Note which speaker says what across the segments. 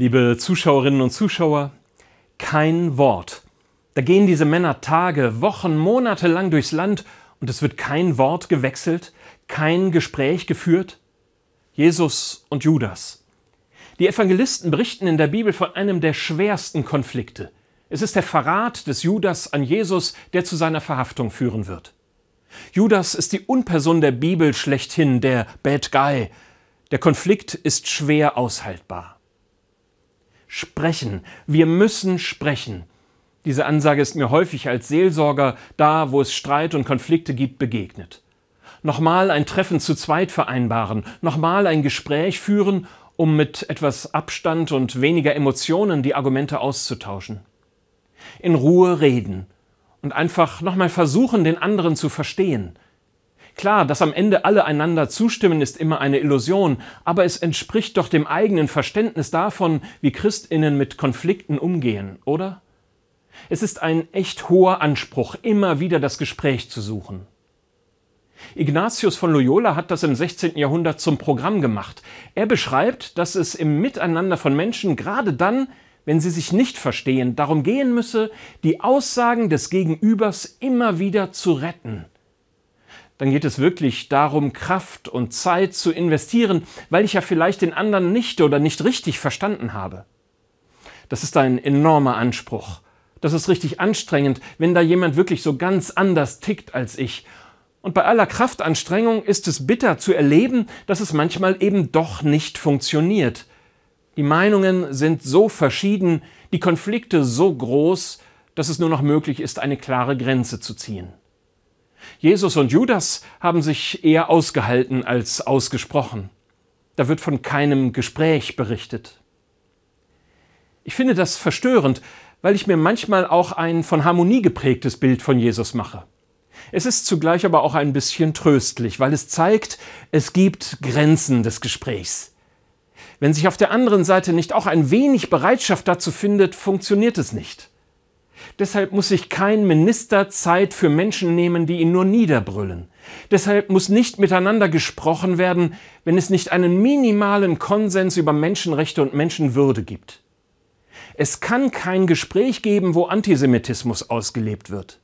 Speaker 1: Liebe Zuschauerinnen und Zuschauer, kein Wort. Da gehen diese Männer Tage, Wochen, Monate lang durchs Land und es wird kein Wort gewechselt, kein Gespräch geführt. Jesus und Judas. Die Evangelisten berichten in der Bibel von einem der schwersten Konflikte. Es ist der Verrat des Judas an Jesus, der zu seiner Verhaftung führen wird. Judas ist die Unperson der Bibel schlechthin, der Bad Guy. Der Konflikt ist schwer aushaltbar. Sprechen. Wir müssen sprechen. Diese Ansage ist mir häufig als Seelsorger da, wo es Streit und Konflikte gibt, begegnet. Nochmal ein Treffen zu zweit vereinbaren, nochmal ein Gespräch führen, um mit etwas Abstand und weniger Emotionen die Argumente auszutauschen. In Ruhe reden und einfach nochmal versuchen, den anderen zu verstehen. Klar, dass am Ende alle einander zustimmen, ist immer eine Illusion, aber es entspricht doch dem eigenen Verständnis davon, wie Christinnen mit Konflikten umgehen, oder? Es ist ein echt hoher Anspruch, immer wieder das Gespräch zu suchen. Ignatius von Loyola hat das im 16. Jahrhundert zum Programm gemacht. Er beschreibt, dass es im Miteinander von Menschen gerade dann, wenn sie sich nicht verstehen, darum gehen müsse, die Aussagen des Gegenübers immer wieder zu retten. Dann geht es wirklich darum, Kraft und Zeit zu investieren, weil ich ja vielleicht den anderen nicht oder nicht richtig verstanden habe. Das ist ein enormer Anspruch. Das ist richtig anstrengend, wenn da jemand wirklich so ganz anders tickt als ich. Und bei aller Kraftanstrengung ist es bitter zu erleben, dass es manchmal eben doch nicht funktioniert. Die Meinungen sind so verschieden, die Konflikte so groß, dass es nur noch möglich ist, eine klare Grenze zu ziehen. Jesus und Judas haben sich eher ausgehalten als ausgesprochen. Da wird von keinem Gespräch berichtet. Ich finde das verstörend, weil ich mir manchmal auch ein von Harmonie geprägtes Bild von Jesus mache. Es ist zugleich aber auch ein bisschen tröstlich, weil es zeigt, es gibt Grenzen des Gesprächs. Wenn sich auf der anderen Seite nicht auch ein wenig Bereitschaft dazu findet, funktioniert es nicht. Deshalb muss sich kein Minister Zeit für Menschen nehmen, die ihn nur niederbrüllen. Deshalb muss nicht miteinander gesprochen werden, wenn es nicht einen minimalen Konsens über Menschenrechte und Menschenwürde gibt. Es kann kein Gespräch geben, wo Antisemitismus ausgelebt wird.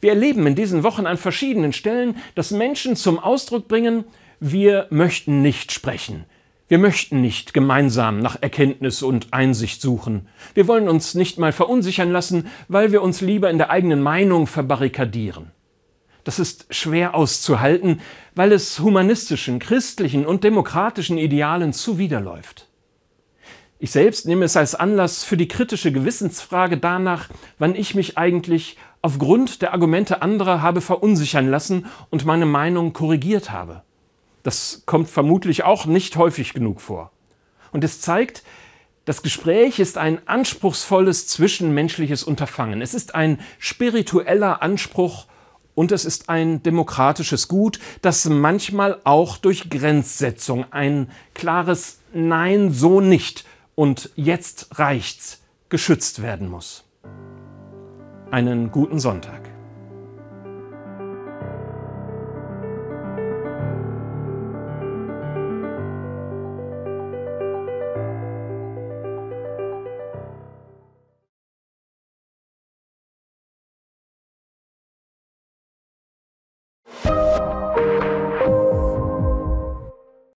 Speaker 1: Wir erleben in diesen Wochen an verschiedenen Stellen, dass Menschen zum Ausdruck bringen, wir möchten nicht sprechen, wir möchten nicht gemeinsam nach Erkenntnis und Einsicht suchen. Wir wollen uns nicht mal verunsichern lassen, weil wir uns lieber in der eigenen Meinung verbarrikadieren. Das ist schwer auszuhalten, weil es humanistischen, christlichen und demokratischen Idealen zuwiderläuft. Ich selbst nehme es als Anlass für die kritische Gewissensfrage danach, wann ich mich eigentlich aufgrund der Argumente anderer habe verunsichern lassen und meine Meinung korrigiert habe. Das kommt vermutlich auch nicht häufig genug vor. Und es zeigt, das Gespräch ist ein anspruchsvolles zwischenmenschliches Unterfangen. Es ist ein spiritueller Anspruch und es ist ein demokratisches Gut, das manchmal auch durch Grenzsetzung ein klares Nein, so nicht und jetzt reicht's geschützt werden muss. Einen guten Sonntag.